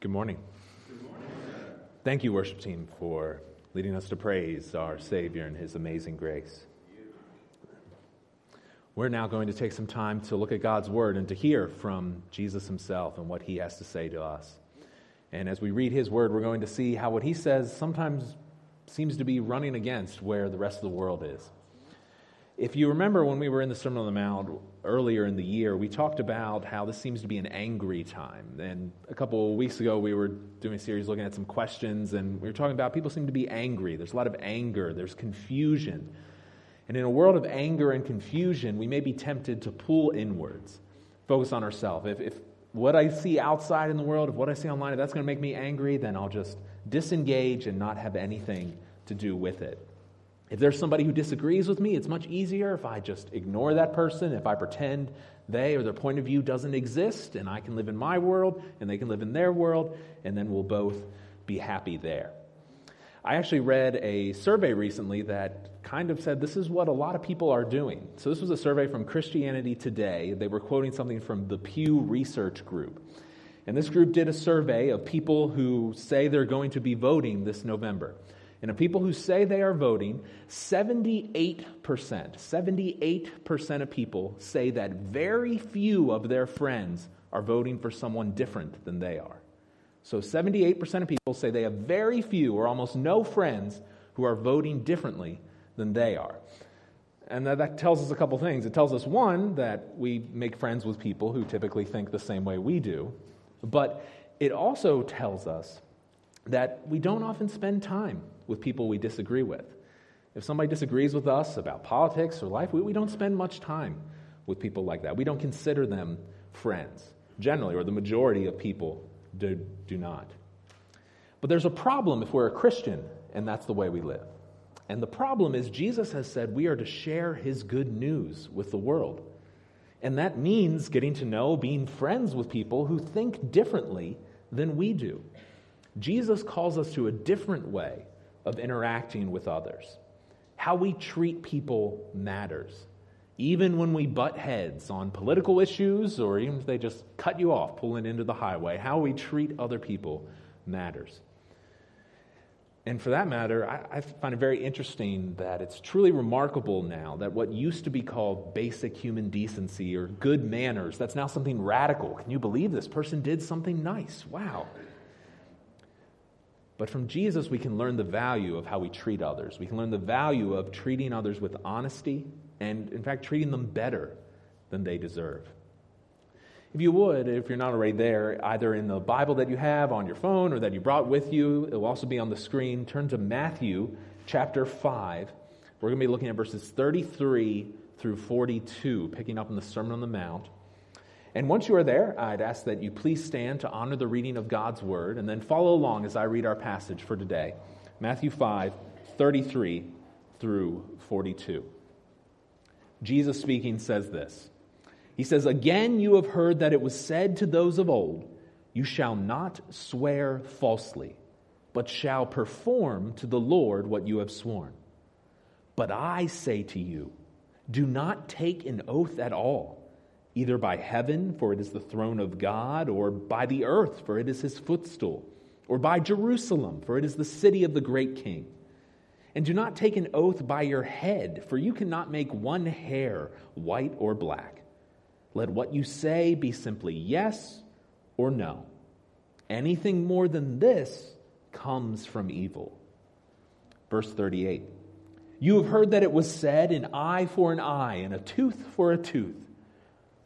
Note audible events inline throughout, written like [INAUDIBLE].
Good morning. Thank you, worship team, for leading us to praise our Savior and His amazing grace. We're now going to take some time to look at God's Word and to hear from Jesus Himself and what He has to say to us. And as we read His Word, we're going to see how what He says sometimes seems to be running against where the rest of the world is. If you remember when we were in the Sermon on the Mount earlier in the year, we talked about how this seems to be an angry time. And a couple of weeks ago, we were doing a series looking at some questions, and we were talking about people seem to be angry. There's a lot of anger, there's confusion. And in a world of anger and confusion, we may be tempted to pull inwards, focus on ourselves. If, if what I see outside in the world, if what I see online, if that's going to make me angry, then I'll just disengage and not have anything to do with it. If there's somebody who disagrees with me, it's much easier if I just ignore that person, if I pretend they or their point of view doesn't exist, and I can live in my world and they can live in their world, and then we'll both be happy there. I actually read a survey recently that kind of said this is what a lot of people are doing. So, this was a survey from Christianity Today. They were quoting something from the Pew Research Group. And this group did a survey of people who say they're going to be voting this November. And of people who say they are voting, 78%, 78% of people say that very few of their friends are voting for someone different than they are. So 78% of people say they have very few or almost no friends who are voting differently than they are. And that, that tells us a couple things. It tells us, one, that we make friends with people who typically think the same way we do. But it also tells us that we don't often spend time with people we disagree with. If somebody disagrees with us about politics or life, we, we don't spend much time with people like that. We don't consider them friends, generally, or the majority of people do, do not. But there's a problem if we're a Christian and that's the way we live. And the problem is, Jesus has said we are to share his good news with the world. And that means getting to know, being friends with people who think differently than we do. Jesus calls us to a different way of interacting with others. How we treat people matters. Even when we butt heads on political issues or even if they just cut you off pulling into the highway, how we treat other people matters. And for that matter, I, I, find it very interesting that it's truly remarkable now that what used to be called basic human decency or good manners, that's now something radical. Can you believe this person did something nice? Wow. But from Jesus, we can learn the value of how we treat others. We can learn the value of treating others with honesty and, in fact, treating them better than they deserve. If you would, if you're not already there, either in the Bible that you have on your phone or that you brought with you, it will also be on the screen. Turn to Matthew chapter 5. We're going to be looking at verses 33 through 42, picking up in the Sermon on the Mount. And once you are there, I'd ask that you please stand to honor the reading of God's word and then follow along as I read our passage for today Matthew 5 33 through 42. Jesus speaking says this He says, Again, you have heard that it was said to those of old, You shall not swear falsely, but shall perform to the Lord what you have sworn. But I say to you, do not take an oath at all either by heaven, for it is the throne of God, or by the earth, for it is his footstool, or by Jerusalem, for it is the city of the great king. And do not take an oath by your head, for you cannot make one hair white or black. Let what you say be simply yes or no. Anything more than this comes from evil. Verse 38 You have heard that it was said, an eye for an eye, and a tooth for a tooth.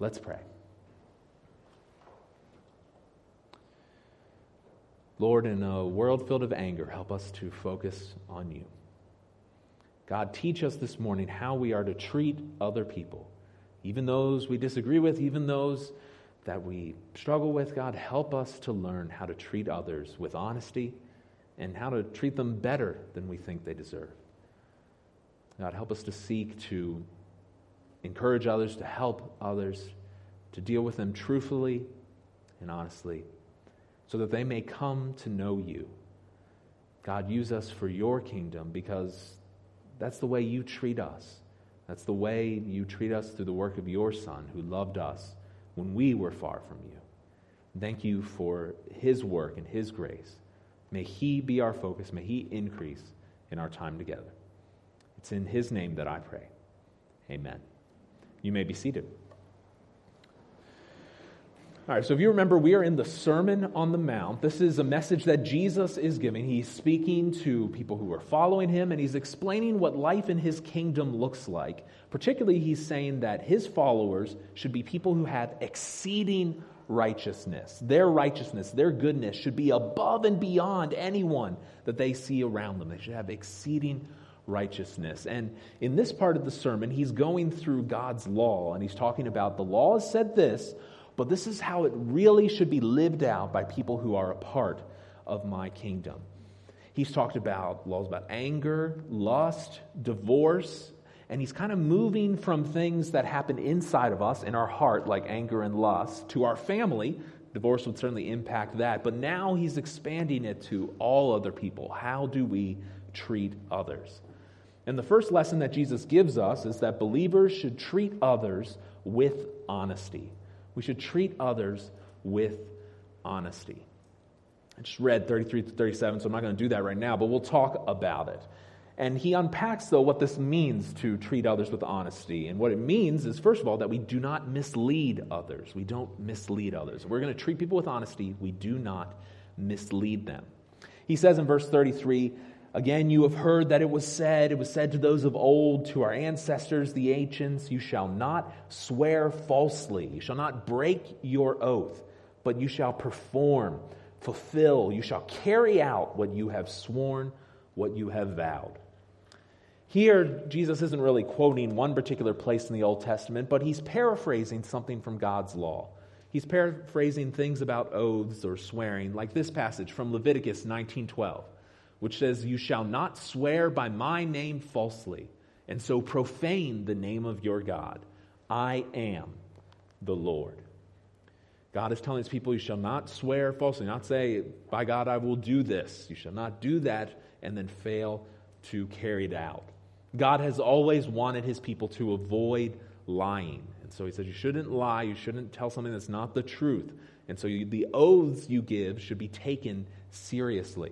Let's pray. Lord, in a world filled of anger, help us to focus on you. God, teach us this morning how we are to treat other people, even those we disagree with, even those that we struggle with, God, help us to learn how to treat others with honesty and how to treat them better than we think they deserve. God, help us to seek to encourage others, to help others, to deal with them truthfully and honestly, so that they may come to know you. God, use us for your kingdom because that's the way you treat us. That's the way you treat us through the work of your Son who loved us when we were far from you. Thank you for his work and his grace. May he be our focus. May he increase in our time together. It's in his name that I pray. Amen. You may be seated. All right, so if you remember, we are in the Sermon on the Mount. This is a message that Jesus is giving. He's speaking to people who are following him, and he's explaining what life in his kingdom looks like. Particularly, he's saying that his followers should be people who have exceeding righteousness. Their righteousness, their goodness should be above and beyond anyone that they see around them. They should have exceeding righteousness. And in this part of the sermon, he's going through God's law, and he's talking about the law has said this but this is how it really should be lived out by people who are a part of my kingdom. He's talked about laws about anger, lust, divorce, and he's kind of moving from things that happen inside of us in our heart, like anger and lust, to our family. Divorce would certainly impact that, but now he's expanding it to all other people. How do we treat others? And the first lesson that Jesus gives us is that believers should treat others with honesty. We should treat others with honesty. I just read 33 to 37, so I'm not going to do that right now, but we'll talk about it. And he unpacks, though, what this means to treat others with honesty. And what it means is, first of all, that we do not mislead others. We don't mislead others. We're going to treat people with honesty. We do not mislead them. He says in verse 33 Again, you have heard that it was said, it was said to those of old, to our ancestors, the ancients, you shall not swear falsely. You shall not break your oath, but you shall perform, fulfill, you shall carry out what you have sworn, what you have vowed. Here, Jesus isn't really quoting one particular place in the Old Testament, but he's paraphrasing something from God's law. He's paraphrasing things about oaths or swearing, like this passage from Leviticus 19:12 which says, You shall not swear by my name falsely, and so profane the name of your God. I am the Lord. God is telling his people, You shall not swear falsely, not say, By God, I will do this. You shall not do that and then fail to carry it out. God has always wanted his people to avoid lying. And so he says, You shouldn't lie. You shouldn't tell something that's not the truth. And so you, the oaths you give should be taken seriously.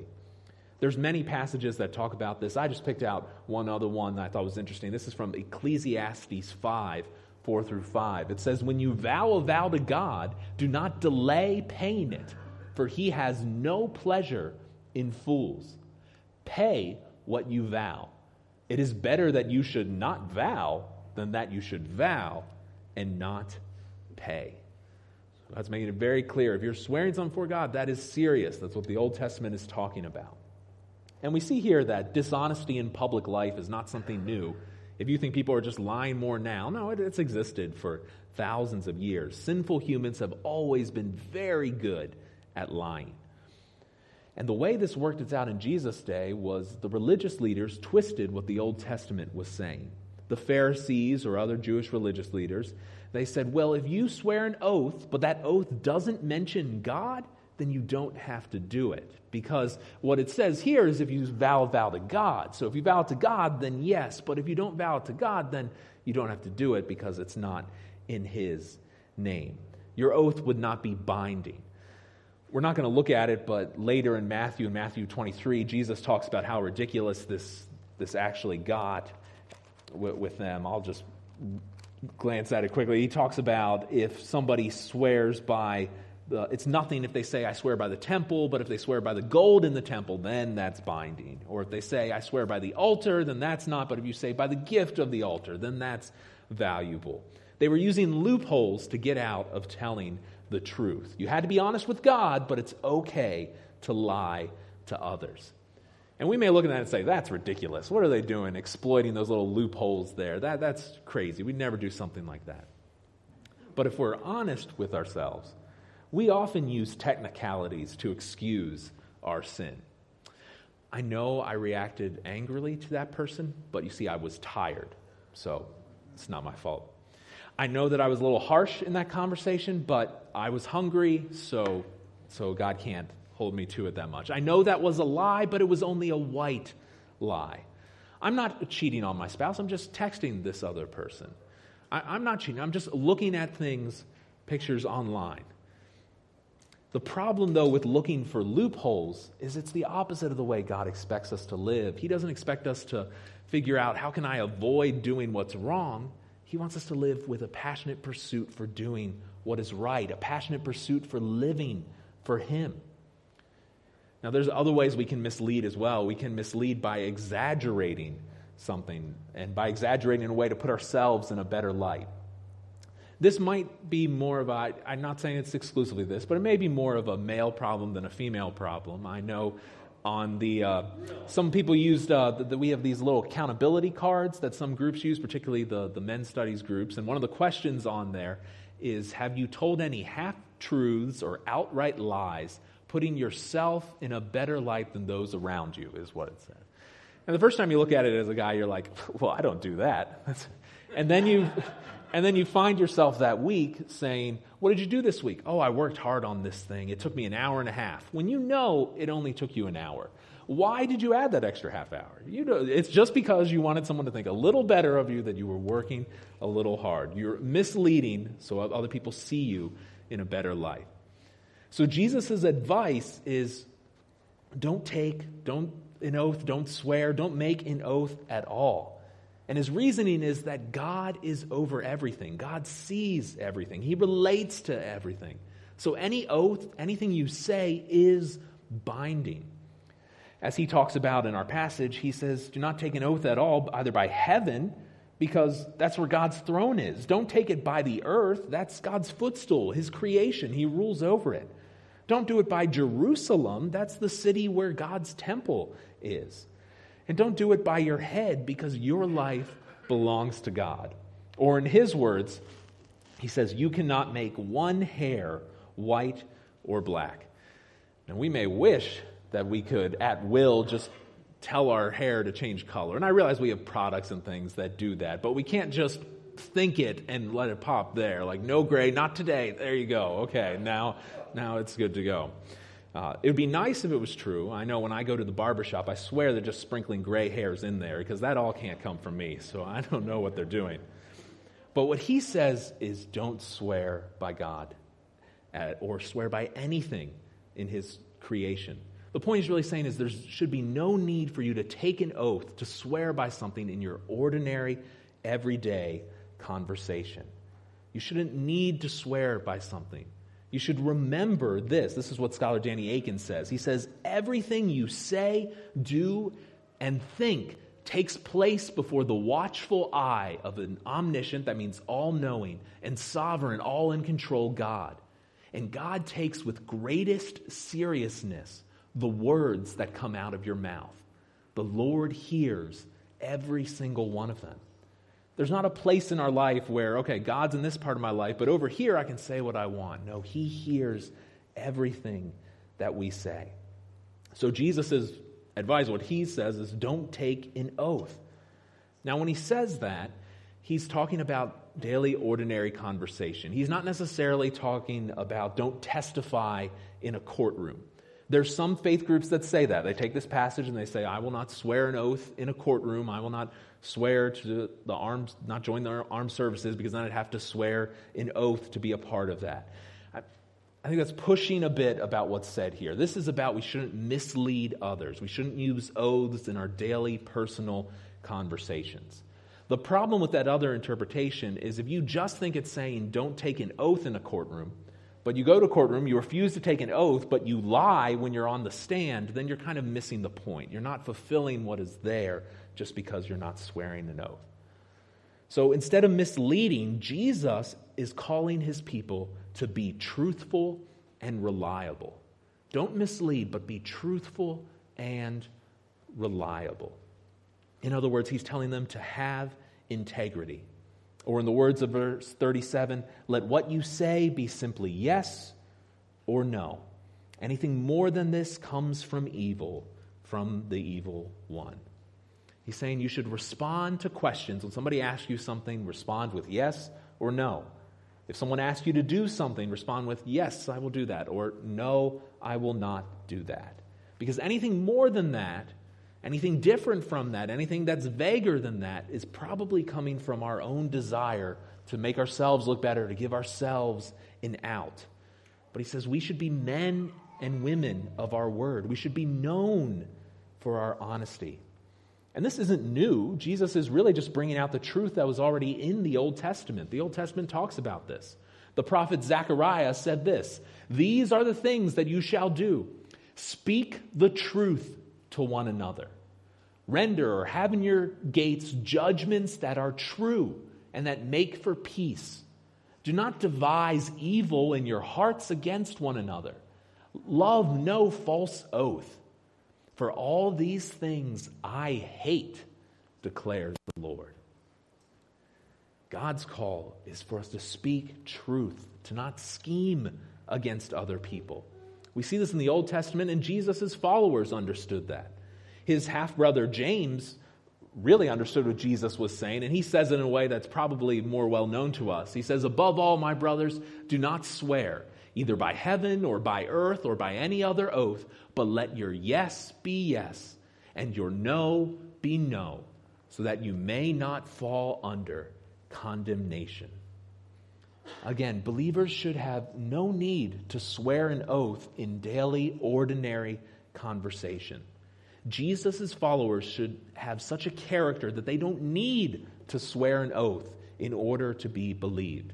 There's many passages that talk about this. I just picked out one other one that I thought was interesting. This is from Ecclesiastes 5, 4 through 5. It says, When you vow a vow to God, do not delay paying it, for he has no pleasure in fools. Pay what you vow. It is better that you should not vow than that you should vow and not pay. that's making it very clear. If you're swearing something for God, that is serious. That's what the Old Testament is talking about. And we see here that dishonesty in public life is not something new. If you think people are just lying more now, no, it, it's existed for thousands of years. Sinful humans have always been very good at lying. And the way this worked its out in Jesus' day was the religious leaders twisted what the Old Testament was saying. The Pharisees or other Jewish religious leaders, they said, well, if you swear an oath, but that oath doesn't mention God, then you don't have to do it. Because what it says here is if you vow vow to God. So if you vow to God, then yes. But if you don't vow to God, then you don't have to do it because it's not in His name. Your oath would not be binding. We're not going to look at it, but later in Matthew, in Matthew 23, Jesus talks about how ridiculous this, this actually got with, with them. I'll just glance at it quickly. He talks about if somebody swears by uh, it's nothing if they say, I swear by the temple, but if they swear by the gold in the temple, then that's binding. Or if they say, I swear by the altar, then that's not. But if you say by the gift of the altar, then that's valuable. They were using loopholes to get out of telling the truth. You had to be honest with God, but it's okay to lie to others. And we may look at that and say, that's ridiculous. What are they doing, exploiting those little loopholes there? That, that's crazy. We'd never do something like that. But if we're honest with ourselves, we often use technicalities to excuse our sin. I know I reacted angrily to that person, but you see, I was tired, so it's not my fault. I know that I was a little harsh in that conversation, but I was hungry, so, so God can't hold me to it that much. I know that was a lie, but it was only a white lie. I'm not cheating on my spouse, I'm just texting this other person. I, am not cheating, I'm just looking at things, pictures online. The problem, though, with looking for loopholes is it's the opposite of the way God expects us to live. He doesn't expect us to figure out how can I avoid doing what's wrong. He wants us to live with a passionate pursuit for doing what is right, a passionate pursuit for living for Him. Now, there's other ways we can mislead as well. We can mislead by exaggerating something and by exaggerating in a way to put ourselves in a better light. This might be more of a, I'm not saying it's exclusively this, but it may be more of a male problem than a female problem. I know on the, uh, some people used, uh, the, we have these little accountability cards that some groups use, particularly the, the men's studies groups. And one of the questions on there is Have you told any half truths or outright lies, putting yourself in a better light than those around you, is what it says. And the first time you look at it as a guy, you're like, Well, I don't do that. [LAUGHS] and then you. And then you find yourself that week saying, What did you do this week? Oh, I worked hard on this thing. It took me an hour and a half. When you know it only took you an hour. Why did you add that extra half hour? You know, it's just because you wanted someone to think a little better of you that you were working a little hard. You're misleading so other people see you in a better light. So Jesus' advice is don't take, don't an oath, don't swear, don't make an oath at all. And his reasoning is that God is over everything. God sees everything. He relates to everything. So any oath, anything you say is binding. As he talks about in our passage, he says, Do not take an oath at all, either by heaven, because that's where God's throne is. Don't take it by the earth. That's God's footstool, his creation. He rules over it. Don't do it by Jerusalem. That's the city where God's temple is. And don't do it by your head because your life belongs to God. Or, in his words, he says, You cannot make one hair white or black. And we may wish that we could, at will, just tell our hair to change color. And I realize we have products and things that do that, but we can't just think it and let it pop there. Like, no gray, not today. There you go. Okay, now, now it's good to go. Uh, it would be nice if it was true. I know when I go to the barbershop, I swear they're just sprinkling gray hairs in there because that all can't come from me, so [LAUGHS] I don't know what they're doing. But what he says is don't swear by God at, or swear by anything in his creation. The point he's really saying is there should be no need for you to take an oath to swear by something in your ordinary, everyday conversation. You shouldn't need to swear by something. You should remember this. This is what scholar Danny Akin says. He says, Everything you say, do, and think takes place before the watchful eye of an omniscient, that means all knowing, and sovereign, all in control God. And God takes with greatest seriousness the words that come out of your mouth. The Lord hears every single one of them. There's not a place in our life where, okay, God's in this part of my life, but over here I can say what I want. No, He hears everything that we say. So Jesus' advice, what He says is don't take an oath. Now, when He says that, He's talking about daily, ordinary conversation. He's not necessarily talking about don't testify in a courtroom. There's some faith groups that say that. They take this passage and they say, I will not swear an oath in a courtroom. I will not swear to the arms, not join the armed services because then I'd have to swear an oath to be a part of that. I, I think that's pushing a bit about what's said here. This is about we shouldn't mislead others. We shouldn't use oaths in our daily personal conversations. The problem with that other interpretation is if you just think it's saying don't take an oath in a courtroom, but you go to a courtroom, you refuse to take an oath, but you lie when you're on the stand, then you're kind of missing the point. You're not fulfilling what is there just because you're not swearing an oath. So instead of misleading, Jesus is calling his people to be truthful and reliable. Don't mislead, but be truthful and reliable. In other words, he's telling them to have integrity. Or in the words of verse 37, let what you say be simply yes or no. Anything more than this comes from evil, from the evil one. He's saying you should respond to questions. When somebody asks you something, respond with yes or no. If someone asks you to do something, respond with, Yes, I will do that, or No, I will not do that. Because anything more than that, anything different from that, anything that's vaguer than that, is probably coming from our own desire to make ourselves look better, to give ourselves an out. But he says we should be men and women of our word. We should be known for our honesty. And this isn't new. Jesus is really just bringing out the truth that was already in the Old Testament. The Old Testament talks about this. The prophet Zechariah said this These are the things that you shall do speak the truth to one another, render or have in your gates judgments that are true and that make for peace. Do not devise evil in your hearts against one another. Love no false oath. For all these things I hate, declares the Lord. God's call is for us to speak truth, to not scheme against other people. We see this in the Old Testament, and Jesus' followers understood that. His half brother James really understood what Jesus was saying, and he says it in a way that's probably more well known to us. He says, Above all, my brothers, do not swear either by heaven or by earth or by any other oath, but let your yes be yes and your no be no, so that you may not fall under condemnation. Again, believers should have no need to swear an oath in daily, ordinary conversation. Jesus' followers should have such a character that they don't need to swear an oath in order to be believed.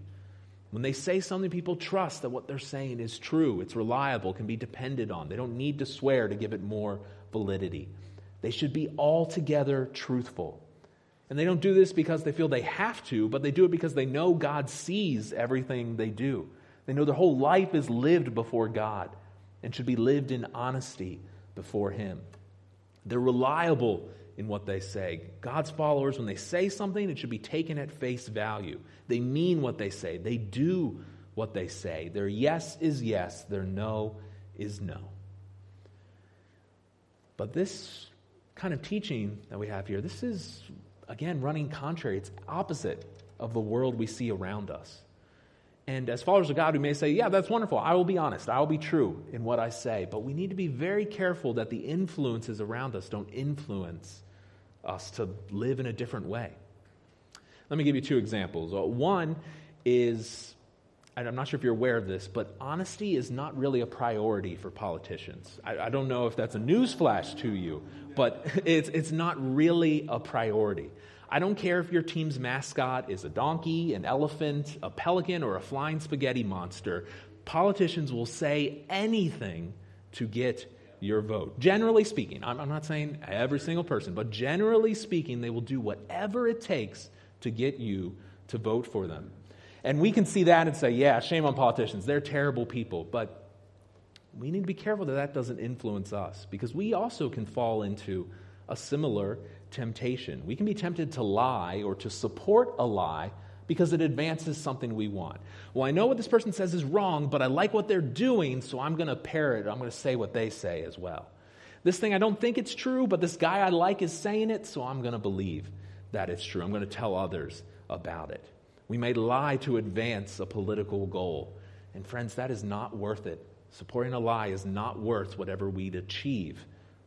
When they say something, people trust that what they're saying is true, it's reliable, can be depended on. They don't need to swear to give it more validity. They should be altogether truthful. And they don't do this because they feel they have to, but they do it because they know God sees everything they do. They know their whole life is lived before God and should be lived in honesty before Him. They're reliable in what they say. God's followers, when they say something, it should be taken at face value. They mean what they say, they do what they say. Their yes is yes, their no is no. But this kind of teaching that we have here, this is, again, running contrary. It's opposite of the world we see around us. And as followers of God, we may say, Yeah, that's wonderful. I will be honest. I will be true in what I say. But we need to be very careful that the influences around us don't influence us to live in a different way. Let me give you two examples. Uh, one is, I'm not sure if you're aware of this, but honesty is not really a priority for politicians. I, I don't know if that's a newsflash to you, but [LAUGHS] it's, it's not really a priority. I don't care if your team's mascot is a donkey, an elephant, a pelican, or a flying spaghetti monster. Politicians will say anything to get your vote. Generally speaking, I'm, I'm not saying every single person, but generally speaking, they will do whatever it takes to get you to vote for them. And we can see that and say, yeah, shame on politicians. They're terrible people. But we need to be careful that that doesn't influence us because we also can fall into a similar temptation. We can be tempted to lie or to support a lie because it advances something we want. Well, I know what this person says is wrong, but I like what they're doing, so I'm going to parrot. I'm going to say what they say as well. This thing, I don't think it's true, but this guy I like is saying it, so I'm going to believe that it's true. I'm going to tell others about it. We may lie to advance a political goal. And friends, that is not worth it. Supporting a lie is not worth whatever we'd achieve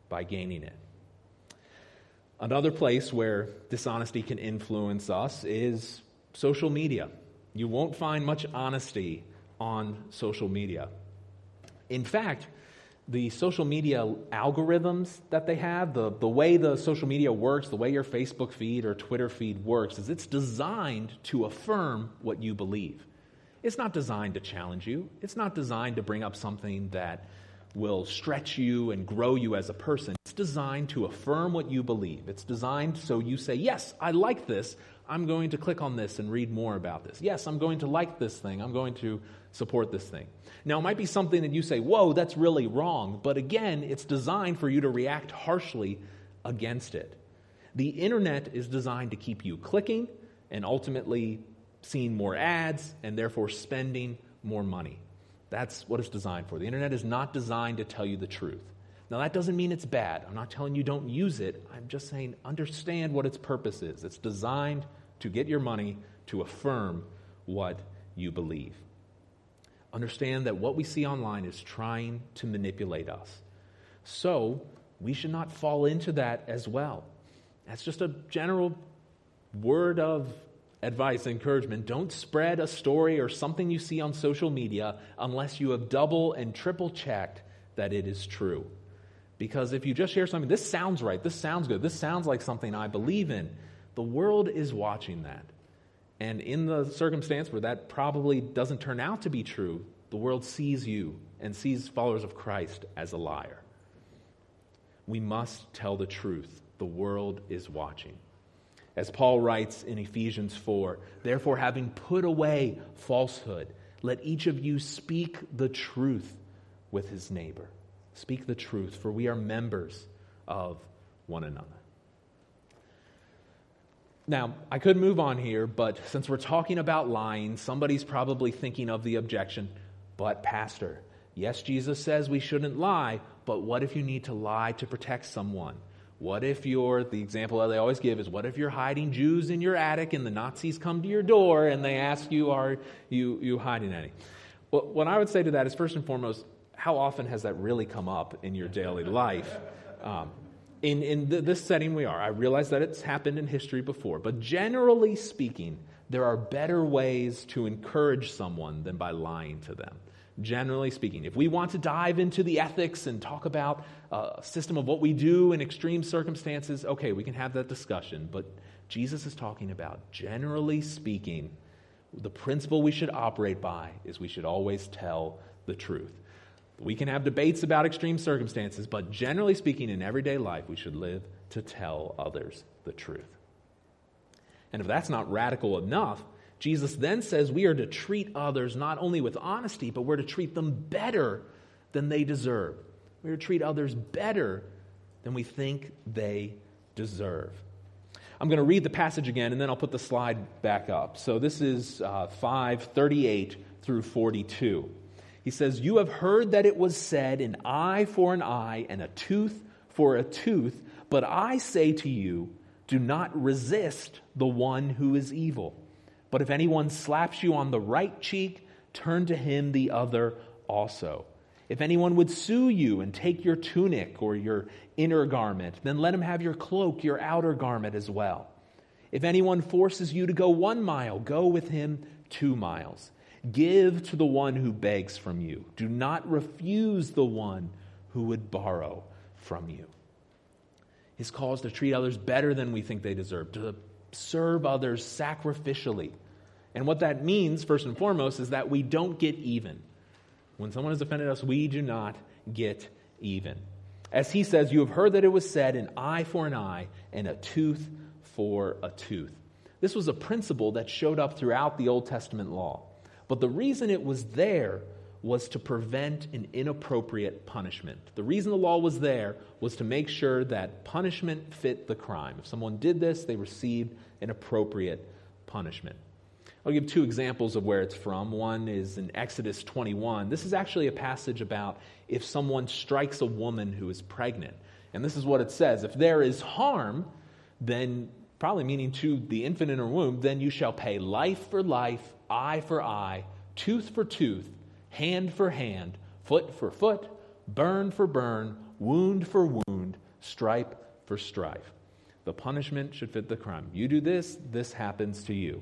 by gaining it. Another place where dishonesty can influence us is social media. You won't find much honesty on social media. In fact, the social media algorithms that they have, the, the way the social media works, the way your Facebook feed or Twitter feed works, is it's designed to affirm what you believe. It's not designed to challenge you, it's not designed to bring up something that will stretch you and grow you as a person. It's designed to affirm what you believe. It's designed so you say, Yes, I like this. I'm going to click on this and read more about this. Yes, I'm going to like this thing. I'm going to support this thing. Now, it might be something that you say, whoa, that's really wrong. But again, it's designed for you to react harshly against it. The internet is designed to keep you clicking and ultimately seeing more ads and therefore spending more money. That's what it's designed for. The internet is not designed to tell you the truth. Now, that doesn't mean it's bad. I'm not telling you don't use it. I'm just saying understand what its purpose is. It's designed to get your money to affirm what you believe. Understand that what we see online is trying to manipulate us. So, we should not fall into that as well. That's just a general word of advice, encouragement. Don't spread a story or something you see on social media unless you have double and triple checked that it is true. Because if you just share something, this sounds right, this sounds good, this sounds like something I believe in, the world is watching that. And in the circumstance where that probably doesn't turn out to be true, the world sees you and sees followers of Christ as a liar. We must tell the truth. The world is watching. As Paul writes in Ephesians 4, therefore, having put away falsehood, let each of you speak the truth with his neighbor. Speak the truth, for we are members of one another. Now, I could move on here, but since we're talking about lying, somebody's probably thinking of the objection, but, Pastor, yes, Jesus says we shouldn't lie, but what if you need to lie to protect someone? What if you're, the example that they always give is, what if you're hiding Jews in your attic and the Nazis come to your door and they ask you, are you, you hiding any? Well, what I would say to that is, first and foremost, how often has that really come up in your daily life? Um, in in this setting we are, I realize that it's happened in history before, but generally speaking, there are better ways to encourage someone than by lying to them. Generally speaking, if we want to dive into the ethics and talk about a system of what we do in extreme circumstances, okay, we can have that discussion. But Jesus is talking about, generally speaking, the principle we should operate by is we should always tell the truth. We can have debates about extreme circumstances, but generally speaking, in everyday life, we should live to tell others the truth. And if that's not radical enough, Jesus then says we are to treat others not only with honesty, but we're to treat them better than they deserve. We're to treat others better than we think they deserve. I'm going to read the passage again, and then I'll put the slide back up. So this is uh, 538 through 42. He says, You have heard that it was said, an eye for an eye and a tooth for a tooth, but I say to you, do not resist the one who is evil. But if anyone slaps you on the right cheek, turn to him the other also. If anyone would sue you and take your tunic or your inner garment, then let him have your cloak, your outer garment as well. If anyone forces you to go one mile, go with him two miles. Give to the one who begs from you. Do not refuse the one who would borrow from you. His call is to treat others better than we think they deserve, to serve others sacrificially. And what that means, first and foremost, is that we don't get even. When someone has offended us, we do not get even. As he says, You have heard that it was said, an eye for an eye and a tooth for a tooth. This was a principle that showed up throughout the Old Testament law. But the reason it was there was to prevent an inappropriate punishment. The reason the law was there was to make sure that punishment fit the crime. If someone did this, they received an appropriate punishment. I'll give two examples of where it's from. One is in Exodus 21. This is actually a passage about if someone strikes a woman who is pregnant. And this is what it says If there is harm, then, probably meaning to the infant in her womb, then you shall pay life for life eye for eye, tooth for tooth, hand for hand, foot for foot, burn for burn, wound for wound, stripe for strife. The punishment should fit the crime. You do this, this happens to you.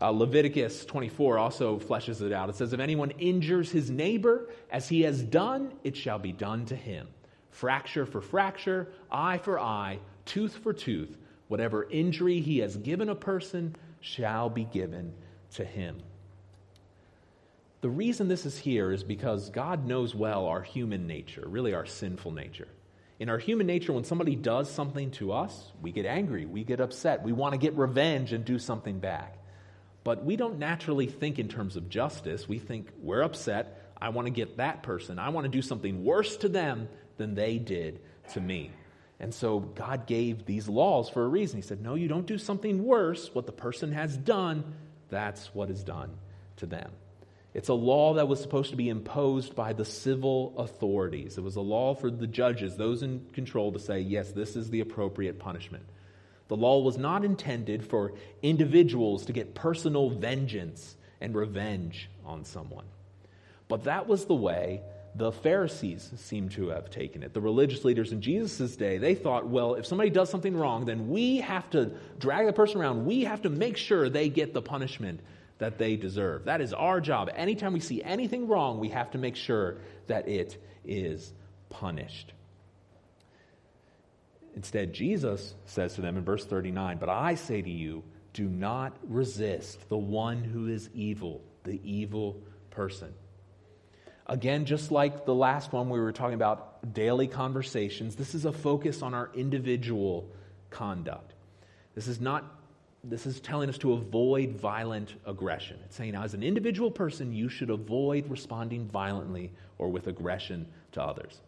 Uh, Leviticus 24 also fleshes it out. It says, If anyone injures his neighbor as he has done, it shall be done to him. Fracture for fracture, eye for eye, tooth for tooth. Whatever injury he has given a person shall be given to him. The reason this is here is because God knows well our human nature, really our sinful nature. In our human nature, when somebody does something to us, we get angry, we get upset, we want to get revenge and do something back. But we don't naturally think in terms of justice. We think, we're upset, I want to get that person, I want to do something worse to them than they did to me. And so God gave these laws for a reason. He said, No, you don't do something worse. What the person has done that's what is done to them. It's a law that was supposed to be imposed by the civil authorities. It was a law for the judges, those in control, to say, yes, this is the appropriate punishment. The law was not intended for individuals to get personal vengeance and revenge on someone. But that was the way the Pharisees seem to have taken it. The religious leaders in Jesus' day, they thought, well, if somebody does something wrong, then we have to drag the person around. We have to make sure they get the punishment that they deserve. That is our job. Anytime we see anything wrong, we have to make sure that it is punished. Instead, Jesus says to them in verse 39 But I say to you, do not resist the one who is evil, the evil person. Again, just like the last one we were talking about daily conversations, this is a focus on our individual conduct. This is not this is telling us to avoid violent aggression. It's saying, as an individual person, you should avoid responding violently or with aggression to others.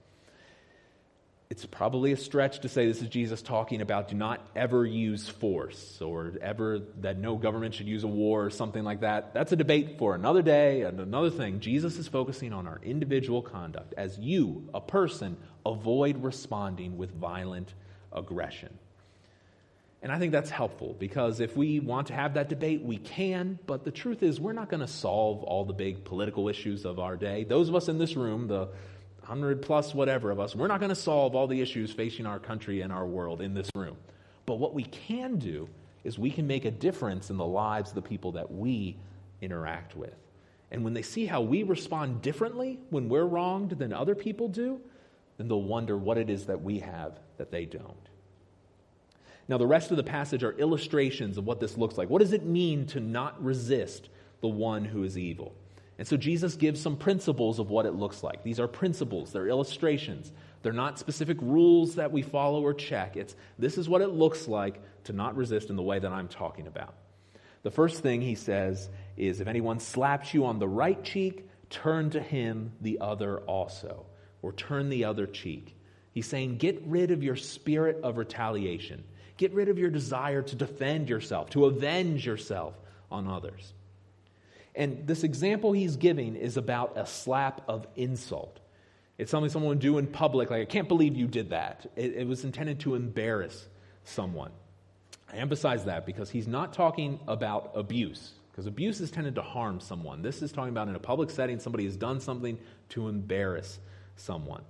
It's probably a stretch to say this is Jesus talking about do not ever use force or ever that no government should use a war or something like that. That's a debate for another day and another thing. Jesus is focusing on our individual conduct as you, a person, avoid responding with violent aggression. And I think that's helpful because if we want to have that debate, we can. But the truth is, we're not going to solve all the big political issues of our day. Those of us in this room, the 100 plus whatever of us, we're not going to solve all the issues facing our country and our world in this room. But what we can do is we can make a difference in the lives of the people that we interact with. And when they see how we respond differently when we're wronged than other people do, then they'll wonder what it is that we have that they don't. Now, the rest of the passage are illustrations of what this looks like. What does it mean to not resist the one who is evil? And so Jesus gives some principles of what it looks like. These are principles, they're illustrations. They're not specific rules that we follow or check. It's this is what it looks like to not resist in the way that I'm talking about. The first thing he says is if anyone slaps you on the right cheek, turn to him the other also, or turn the other cheek. He's saying, get rid of your spirit of retaliation. Get rid of your desire to defend yourself, to avenge yourself on others. And this example he's giving is about a slap of insult. It's something someone would do in public, like, I can't believe you did that. It, it was intended to embarrass someone. I emphasize that because he's not talking about abuse, because abuse is tended to harm someone. This is talking about in a public setting, somebody has done something to embarrass someone.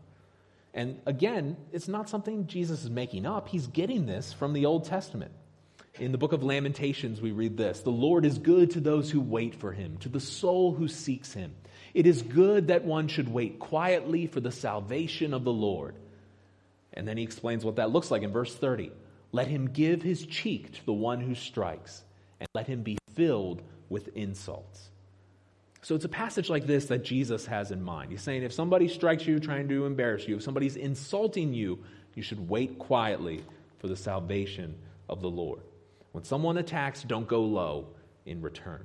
And again, it's not something Jesus is making up. He's getting this from the Old Testament. In the book of Lamentations, we read this The Lord is good to those who wait for him, to the soul who seeks him. It is good that one should wait quietly for the salvation of the Lord. And then he explains what that looks like in verse 30. Let him give his cheek to the one who strikes, and let him be filled with insults. So it's a passage like this that Jesus has in mind. He's saying if somebody strikes you trying to embarrass you, if somebody's insulting you, you should wait quietly for the salvation of the Lord. When someone attacks, don't go low in return.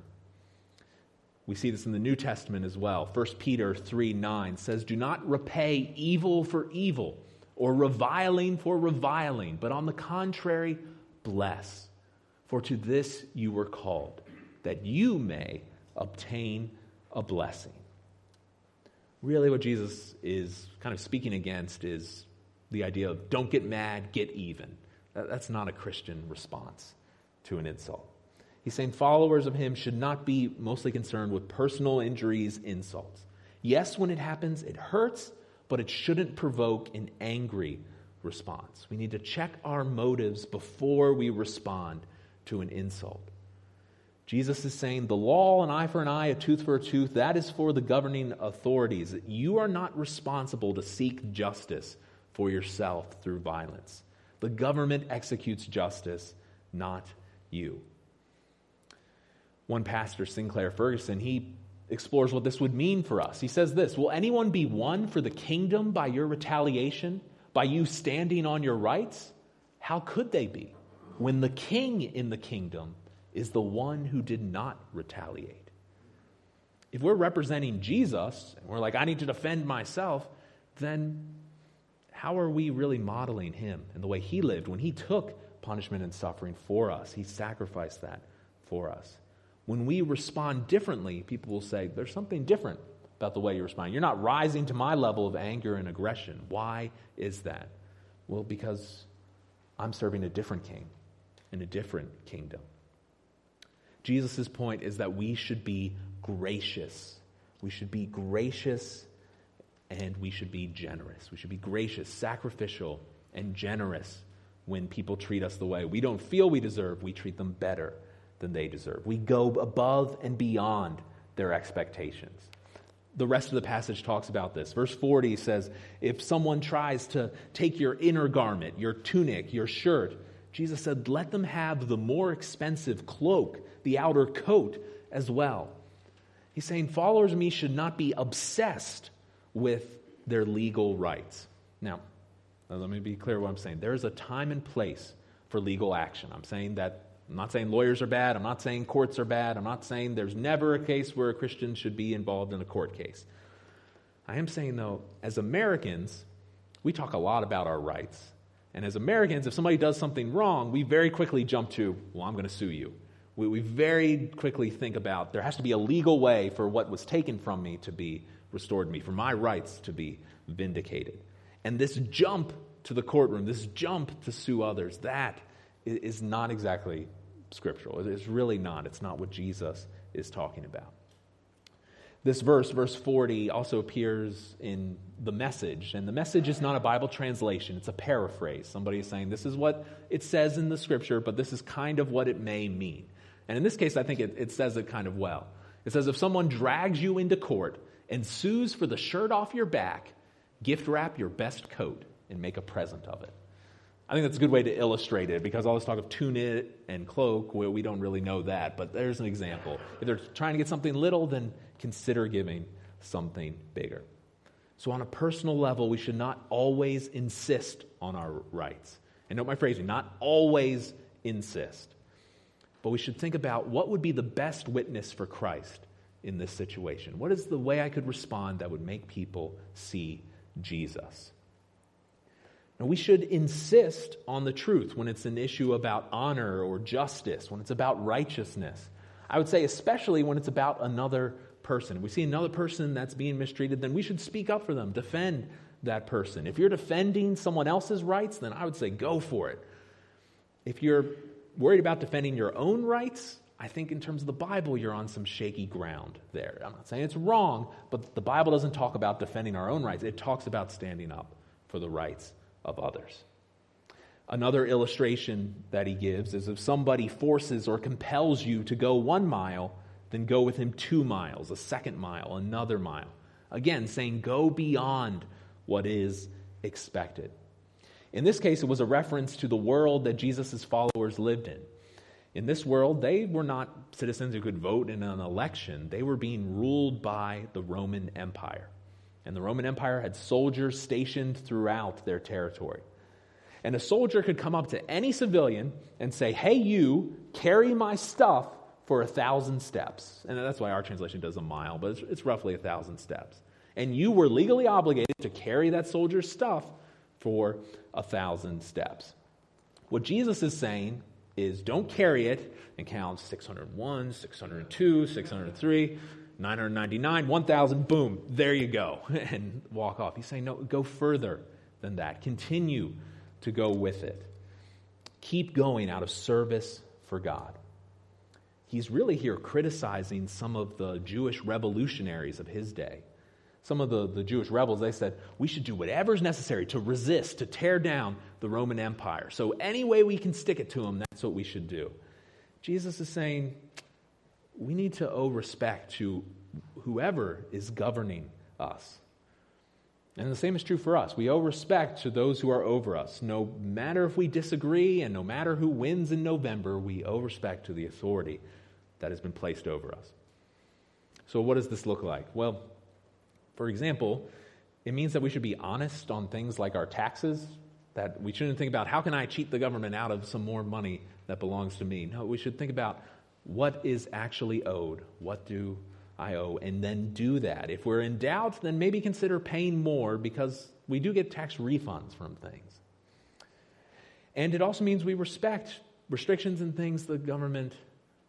We see this in the New Testament as well. 1 Peter 3 9 says, Do not repay evil for evil or reviling for reviling, but on the contrary, bless. For to this you were called, that you may obtain a blessing. Really, what Jesus is kind of speaking against is the idea of don't get mad, get even. That's not a Christian response to an insult. He's saying followers of him should not be mostly concerned with personal injuries, insults. Yes, when it happens, it hurts, but it shouldn't provoke an angry response. We need to check our motives before we respond to an insult. Jesus is saying the law, an eye for an eye, a tooth for a tooth, that is for the governing authorities. You are not responsible to seek justice for yourself through violence. The government executes justice, not you. One pastor, Sinclair Ferguson, he explores what this would mean for us. He says this Will anyone be won for the kingdom by your retaliation, by you standing on your rights? How could they be when the king in the kingdom is the one who did not retaliate. If we're representing Jesus and we're like, I need to defend myself, then how are we really modeling him and the way he lived when he took punishment and suffering for us? He sacrificed that for us. when we respond differently, people will say, There's something different about the way you respond. You're not rising to my level of anger and aggression. Why is that? Well, because I'm serving a different king in a different kingdom. Jesus' point is that we should be gracious. We should be gracious and we should be generous. We should be gracious, sacrificial, and generous when people treat us the way we don't feel we deserve. We treat them better than they deserve. We go above and beyond their expectations. The rest of the passage talks about this. Verse 40 says, If someone tries to take your inner garment, your tunic, your shirt, Jesus said, let them have the more expensive cloak, the outer coat as well. He's saying followers of me should not be obsessed with their legal rights. Now, let me be clear what I'm saying. There is a time and place for legal action. I'm saying that I'm not saying lawyers are bad. I'm not saying courts are bad. I'm not saying there's never a case where a Christian should be involved in a court case. I am saying, though, as Americans, we talk a lot about our rights. And as Americans, if somebody does something wrong, we very quickly jump to, well, I'm going to sue you. We, we very quickly think about there has to be a legal way for what was taken from me to be restored to me, for my rights to be vindicated. And this jump to the courtroom, this jump to sue others, that is not exactly scriptural. It's really not. It's not what Jesus is talking about. This verse, verse 40, also appears in the message. And the message is not a Bible translation, it's a paraphrase. Somebody is saying, This is what it says in the scripture, but this is kind of what it may mean. And in this case, I think it, it says it kind of well. It says, If someone drags you into court and sues for the shirt off your back, gift wrap your best coat and make a present of it. I think that's a good way to illustrate it because all this talk of tunic and cloak, well, we don't really know that, but there's an example. If they're trying to get something little, then consider giving something bigger. So, on a personal level, we should not always insist on our rights. And note my phrasing, not always insist. But we should think about what would be the best witness for Christ in this situation. What is the way I could respond that would make people see Jesus? Now, we should insist on the truth when it's an issue about honor or justice, when it's about righteousness. I would say, especially when it's about another person. If we see another person that's being mistreated, then we should speak up for them, defend that person. If you're defending someone else's rights, then I would say go for it. If you're worried about defending your own rights, I think in terms of the Bible, you're on some shaky ground there. I'm not saying it's wrong, but the Bible doesn't talk about defending our own rights, it talks about standing up for the rights of others. Another illustration that he gives is if somebody forces or compels you to go one mile, then go with him two miles, a second mile, another mile. Again, saying go beyond what is expected. In this case, it was a reference to the world that Jesus' followers lived in. In this world, they were not citizens who could vote in an election, they were being ruled by the Roman Empire. And the Roman Empire had soldiers stationed throughout their territory. And a soldier could come up to any civilian and say, Hey, you, carry my stuff for a thousand steps. And that's why our translation does a mile, but it's, it's roughly a thousand steps. And you were legally obligated to carry that soldier's stuff for a thousand steps. What Jesus is saying is don't carry it and count 601, 602, 603. 999, 1,000, boom, there you go, [LAUGHS] and walk off. He's saying, no, go further than that. Continue to go with it. Keep going out of service for God. He's really here criticizing some of the Jewish revolutionaries of his day. Some of the, the Jewish rebels, they said, we should do whatever is necessary to resist, to tear down the Roman Empire. So, any way we can stick it to them, that's what we should do. Jesus is saying, we need to owe respect to whoever is governing us. And the same is true for us. We owe respect to those who are over us. No matter if we disagree and no matter who wins in November, we owe respect to the authority that has been placed over us. So, what does this look like? Well, for example, it means that we should be honest on things like our taxes, that we shouldn't think about how can I cheat the government out of some more money that belongs to me. No, we should think about what is actually owed. What do I owe? And then do that. If we're in doubt, then maybe consider paying more because we do get tax refunds from things. And it also means we respect restrictions and things the government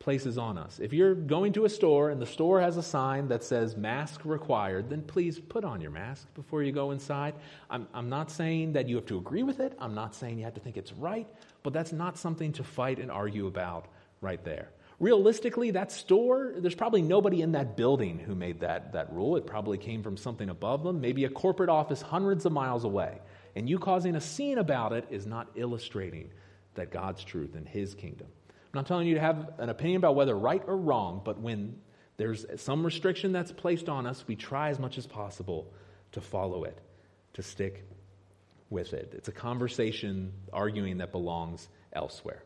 places on us. If you're going to a store and the store has a sign that says mask required, then please put on your mask before you go inside. I'm, I'm not saying that you have to agree with it, I'm not saying you have to think it's right, but that's not something to fight and argue about right there. Realistically, that store, there's probably nobody in that building who made that, that rule. It probably came from something above them, maybe a corporate office hundreds of miles away. And you causing a scene about it is not illustrating that God's truth and His kingdom. I'm not telling you to have an opinion about whether right or wrong, but when there's some restriction that's placed on us, we try as much as possible to follow it, to stick with it. It's a conversation arguing that belongs elsewhere.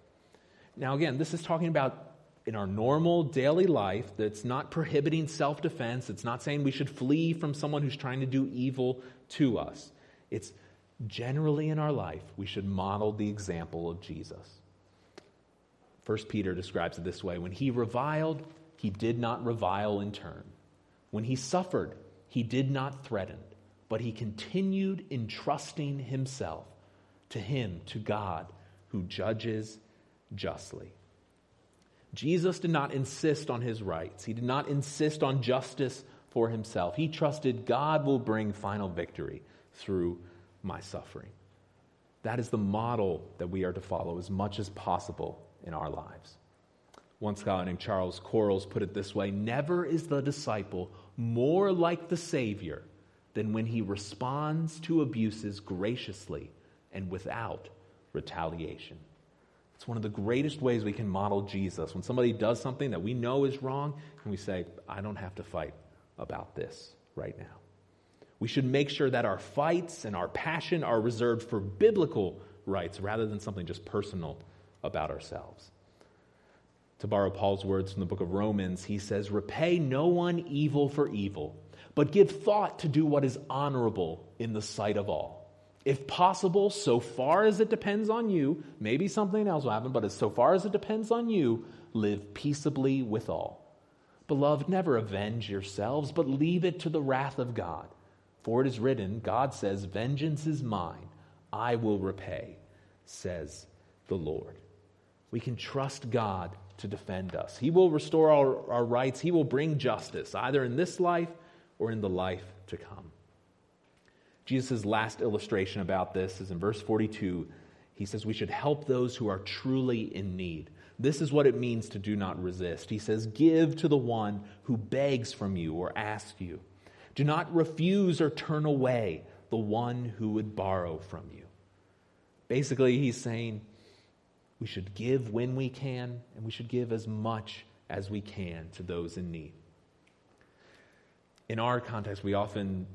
Now, again, this is talking about in our normal daily life that's not prohibiting self defense. It's not saying we should flee from someone who's trying to do evil to us. It's generally in our life, we should model the example of Jesus. First Peter describes it this way when he reviled, he did not revile in turn. When he suffered, he did not threaten, but he continued entrusting himself to him, to God, who judges justly. Jesus did not insist on his rights. He did not insist on justice for himself. He trusted God will bring final victory through my suffering. That is the model that we are to follow as much as possible in our lives. One scholar named Charles Quarles put it this way Never is the disciple more like the Savior than when he responds to abuses graciously and without retaliation. It's one of the greatest ways we can model Jesus. When somebody does something that we know is wrong, and we say, I don't have to fight about this right now. We should make sure that our fights and our passion are reserved for biblical rights rather than something just personal about ourselves. To borrow Paul's words from the book of Romans, he says, Repay no one evil for evil, but give thought to do what is honorable in the sight of all. If possible, so far as it depends on you, maybe something else will happen, but as so far as it depends on you, live peaceably with all. Beloved, never avenge yourselves, but leave it to the wrath of God. For it is written, God says, Vengeance is mine, I will repay, says the Lord. We can trust God to defend us. He will restore our, our rights, He will bring justice, either in this life or in the life to come. Jesus' last illustration about this is in verse 42. He says we should help those who are truly in need. This is what it means to do not resist. He says, Give to the one who begs from you or asks you. Do not refuse or turn away the one who would borrow from you. Basically, he's saying, we should give when we can, and we should give as much as we can to those in need. In our context, we often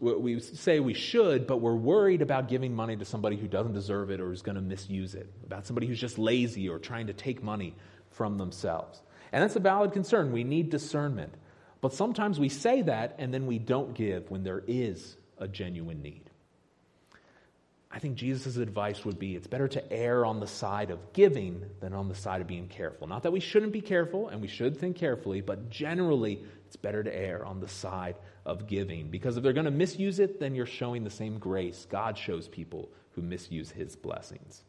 we say we should, but we're worried about giving money to somebody who doesn't deserve it or is going to misuse it, about somebody who's just lazy or trying to take money from themselves. And that's a valid concern. We need discernment. But sometimes we say that and then we don't give when there is a genuine need. I think Jesus' advice would be it's better to err on the side of giving than on the side of being careful. Not that we shouldn't be careful and we should think carefully, but generally it's better to err on the side of giving. Because if they're going to misuse it, then you're showing the same grace God shows people who misuse his blessings.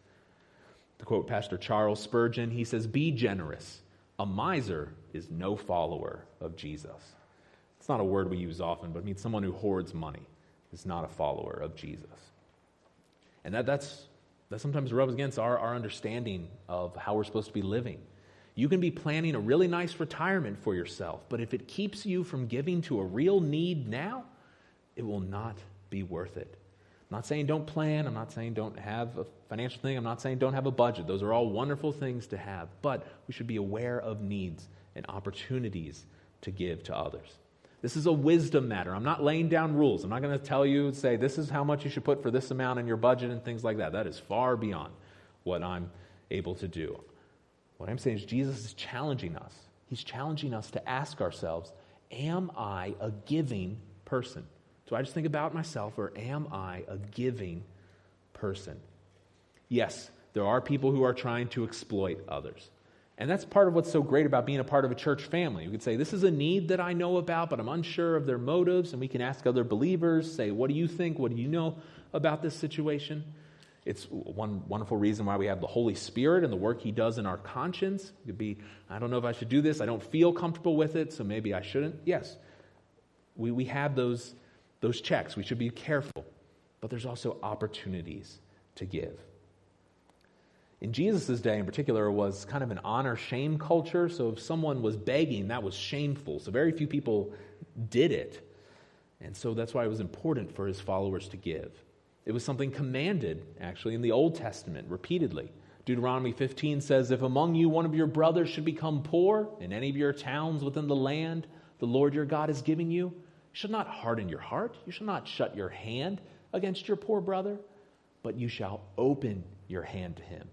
To quote Pastor Charles Spurgeon, he says, Be generous. A miser is no follower of Jesus. It's not a word we use often, but it means someone who hoards money is not a follower of Jesus. And that, that's, that sometimes rubs against our, our understanding of how we're supposed to be living. You can be planning a really nice retirement for yourself, but if it keeps you from giving to a real need now, it will not be worth it. I'm not saying don't plan. I'm not saying don't have a financial thing. I'm not saying don't have a budget. Those are all wonderful things to have, but we should be aware of needs and opportunities to give to others. This is a wisdom matter. I'm not laying down rules. I'm not going to tell you, say, this is how much you should put for this amount in your budget and things like that. That is far beyond what I'm able to do. What I'm saying is, Jesus is challenging us. He's challenging us to ask ourselves, Am I a giving person? Do I just think about myself, or am I a giving person? Yes, there are people who are trying to exploit others. And that's part of what's so great about being a part of a church family. We could say, This is a need that I know about, but I'm unsure of their motives. And we can ask other believers, say, What do you think? What do you know about this situation? It's one wonderful reason why we have the Holy Spirit and the work He does in our conscience. It could be, I don't know if I should do this. I don't feel comfortable with it, so maybe I shouldn't. Yes, we, we have those, those checks. We should be careful. But there's also opportunities to give. In Jesus' day, in particular, was kind of an honor shame culture. So if someone was begging, that was shameful. So very few people did it. And so that's why it was important for his followers to give. It was something commanded, actually, in the Old Testament repeatedly. Deuteronomy 15 says, If among you one of your brothers should become poor in any of your towns within the land the Lord your God is giving you, you shall not harden your heart. You shall not shut your hand against your poor brother, but you shall open your hand to him.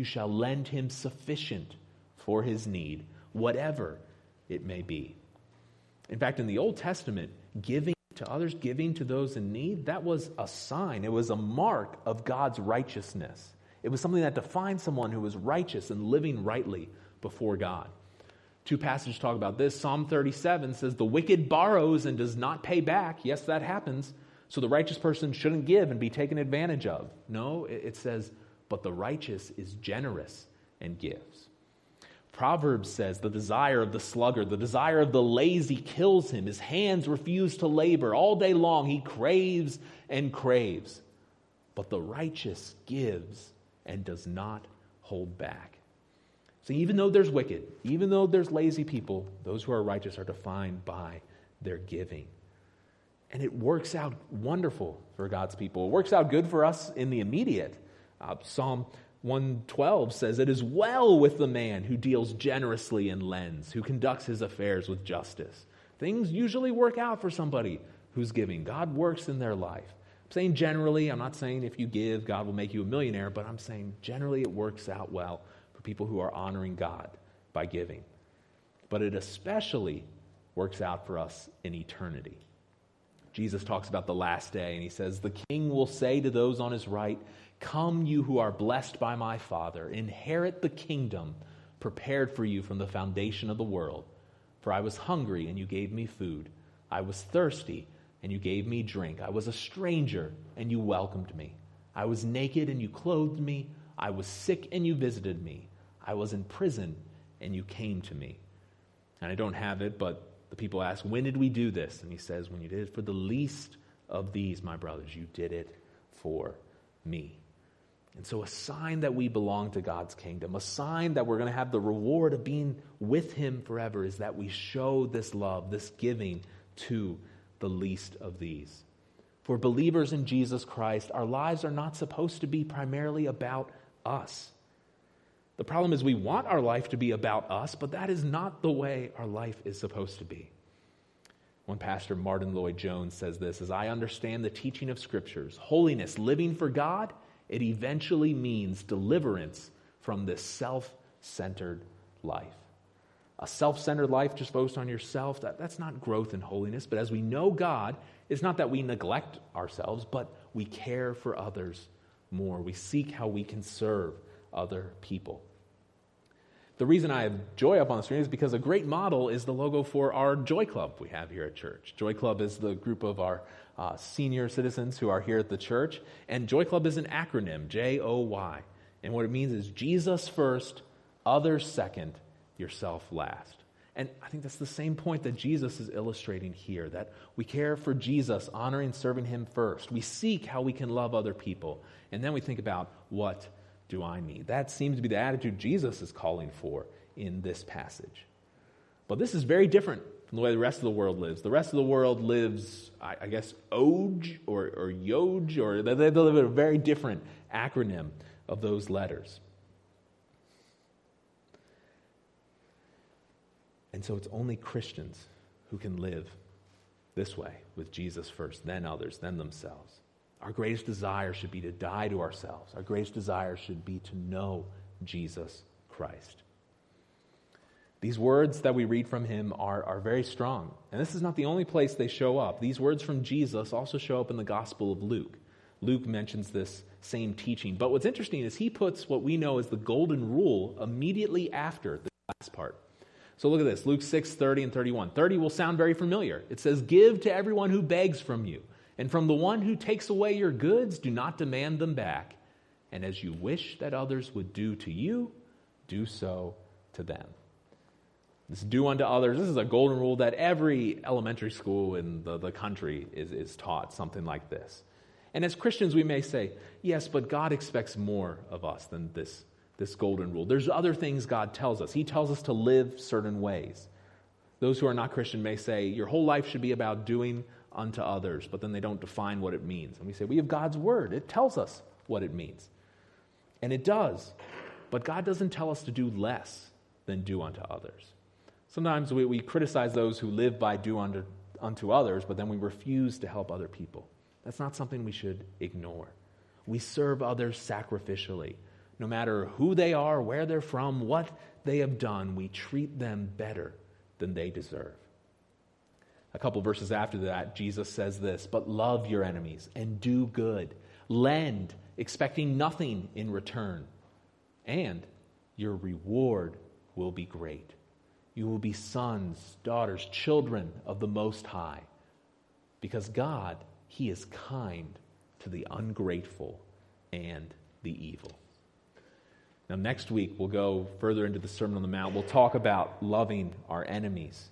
You shall lend him sufficient for his need, whatever it may be. In fact, in the Old Testament, giving to others, giving to those in need, that was a sign. It was a mark of God's righteousness. It was something that defined someone who was righteous and living rightly before God. Two passages talk about this. Psalm 37 says, The wicked borrows and does not pay back. Yes, that happens. So the righteous person shouldn't give and be taken advantage of. No, it says, But the righteous is generous and gives. Proverbs says the desire of the sluggard, the desire of the lazy kills him. His hands refuse to labor. All day long he craves and craves. But the righteous gives and does not hold back. So even though there's wicked, even though there's lazy people, those who are righteous are defined by their giving. And it works out wonderful for God's people. It works out good for us in the immediate. Uh, Psalm 112 says, It is well with the man who deals generously and lends, who conducts his affairs with justice. Things usually work out for somebody who's giving. God works in their life. I'm saying generally, I'm not saying if you give, God will make you a millionaire, but I'm saying generally it works out well for people who are honoring God by giving. But it especially works out for us in eternity. Jesus talks about the last day, and he says, The king will say to those on his right, Come, you who are blessed by my Father, inherit the kingdom prepared for you from the foundation of the world. For I was hungry, and you gave me food. I was thirsty, and you gave me drink. I was a stranger, and you welcomed me. I was naked, and you clothed me. I was sick, and you visited me. I was in prison, and you came to me. And I don't have it, but the people ask, When did we do this? And he says, When you did it for the least of these, my brothers, you did it for me. And so, a sign that we belong to God's kingdom, a sign that we're going to have the reward of being with Him forever, is that we show this love, this giving to the least of these. For believers in Jesus Christ, our lives are not supposed to be primarily about us. The problem is, we want our life to be about us, but that is not the way our life is supposed to be. One pastor, Martyn Lloyd-Jones, says this As I understand the teaching of scriptures, holiness, living for God, it eventually means deliverance from this self centered life. A self centered life just focused on yourself, that, that's not growth in holiness. But as we know God, it's not that we neglect ourselves, but we care for others more. We seek how we can serve other people. The reason I have Joy up on the screen is because a great model is the logo for our Joy Club we have here at church. Joy Club is the group of our uh, senior citizens who are here at the church. And Joy Club is an acronym, J O Y. And what it means is Jesus first, others second, yourself last. And I think that's the same point that Jesus is illustrating here that we care for Jesus, honoring serving him first. We seek how we can love other people. And then we think about what do I need? That seems to be the attitude Jesus is calling for in this passage. But this is very different from the way the rest of the world lives. The rest of the world lives, I, I guess, OJ or, or YOJ, or they, they live a very different acronym of those letters. And so it's only Christians who can live this way with Jesus first, then others, then themselves. Our greatest desire should be to die to ourselves. Our greatest desire should be to know Jesus Christ. These words that we read from him are, are very strong. And this is not the only place they show up. These words from Jesus also show up in the Gospel of Luke. Luke mentions this same teaching. But what's interesting is he puts what we know as the golden rule immediately after the last part. So look at this Luke 6, 30 and 31. 30 will sound very familiar. It says, Give to everyone who begs from you, and from the one who takes away your goods, do not demand them back. And as you wish that others would do to you, do so to them. This do unto others, this is a golden rule that every elementary school in the, the country is, is taught, something like this. And as Christians, we may say, yes, but God expects more of us than this, this golden rule. There's other things God tells us. He tells us to live certain ways. Those who are not Christian may say, your whole life should be about doing unto others, but then they don't define what it means. And we say, we have God's word, it tells us what it means. And it does. But God doesn't tell us to do less than do unto others. Sometimes we, we criticize those who live by do unto, unto others, but then we refuse to help other people. That's not something we should ignore. We serve others sacrificially. No matter who they are, where they're from, what they have done, we treat them better than they deserve. A couple verses after that, Jesus says this But love your enemies and do good, lend, expecting nothing in return, and your reward will be great. You will be sons, daughters, children of the Most High, because God, He is kind to the ungrateful and the evil. Now, next week, we'll go further into the Sermon on the Mount. We'll talk about loving our enemies.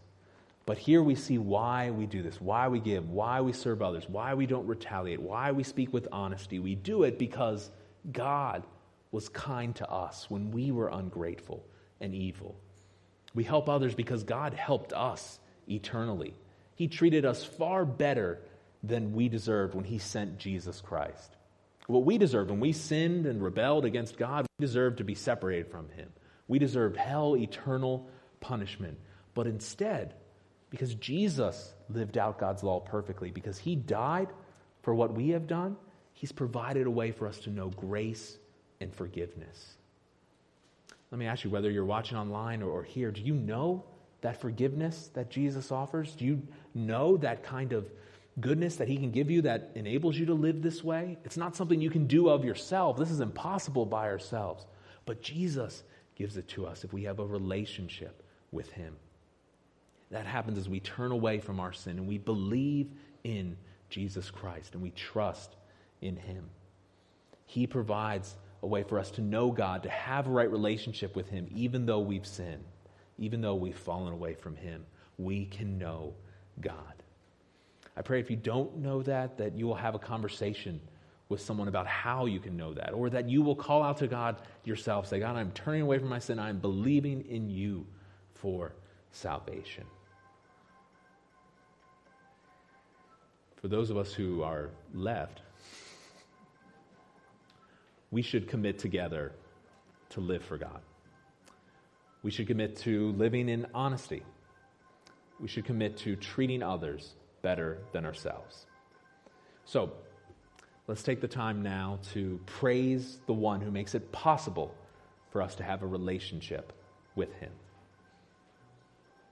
But here we see why we do this, why we give, why we serve others, why we don't retaliate, why we speak with honesty. We do it because God was kind to us when we were ungrateful and evil. We help others because God helped us eternally. He treated us far better than we deserved when He sent Jesus Christ. What we deserved when we sinned and rebelled against God, we deserved to be separated from Him. We deserved hell, eternal punishment. But instead, because Jesus lived out God's law perfectly, because He died for what we have done, He's provided a way for us to know grace and forgiveness. Let me ask you whether you're watching online or, here, do you know that forgiveness that Jesus offers? Do you know that kind of goodness that He can give you that enables you to live this way. It's not something you can do of yourself. This is impossible by ourselves. But Jesus gives it to us if we have a relationship with Him. That happens as we turn away from our sin and we believe in Jesus Christ and we trust in Him. He provides a way for us to know God, to have a right relationship with Him, even though we've sinned, even though we've fallen away from Him. We can know God. I pray if you don't know that, that you will have a conversation with someone about how you can know that, or that you will call out to God yourself. Say, God, I'm turning away from my sin. I'm believing in you for salvation. For those of us who are left, we should commit together to live for God. We should commit to living in honesty. We should commit to treating others better than ourselves. So, let's take the time now to praise the one who makes it possible for us to have a relationship with him.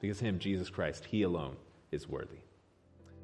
Because Him, Jesus Christ, He alone is worthy.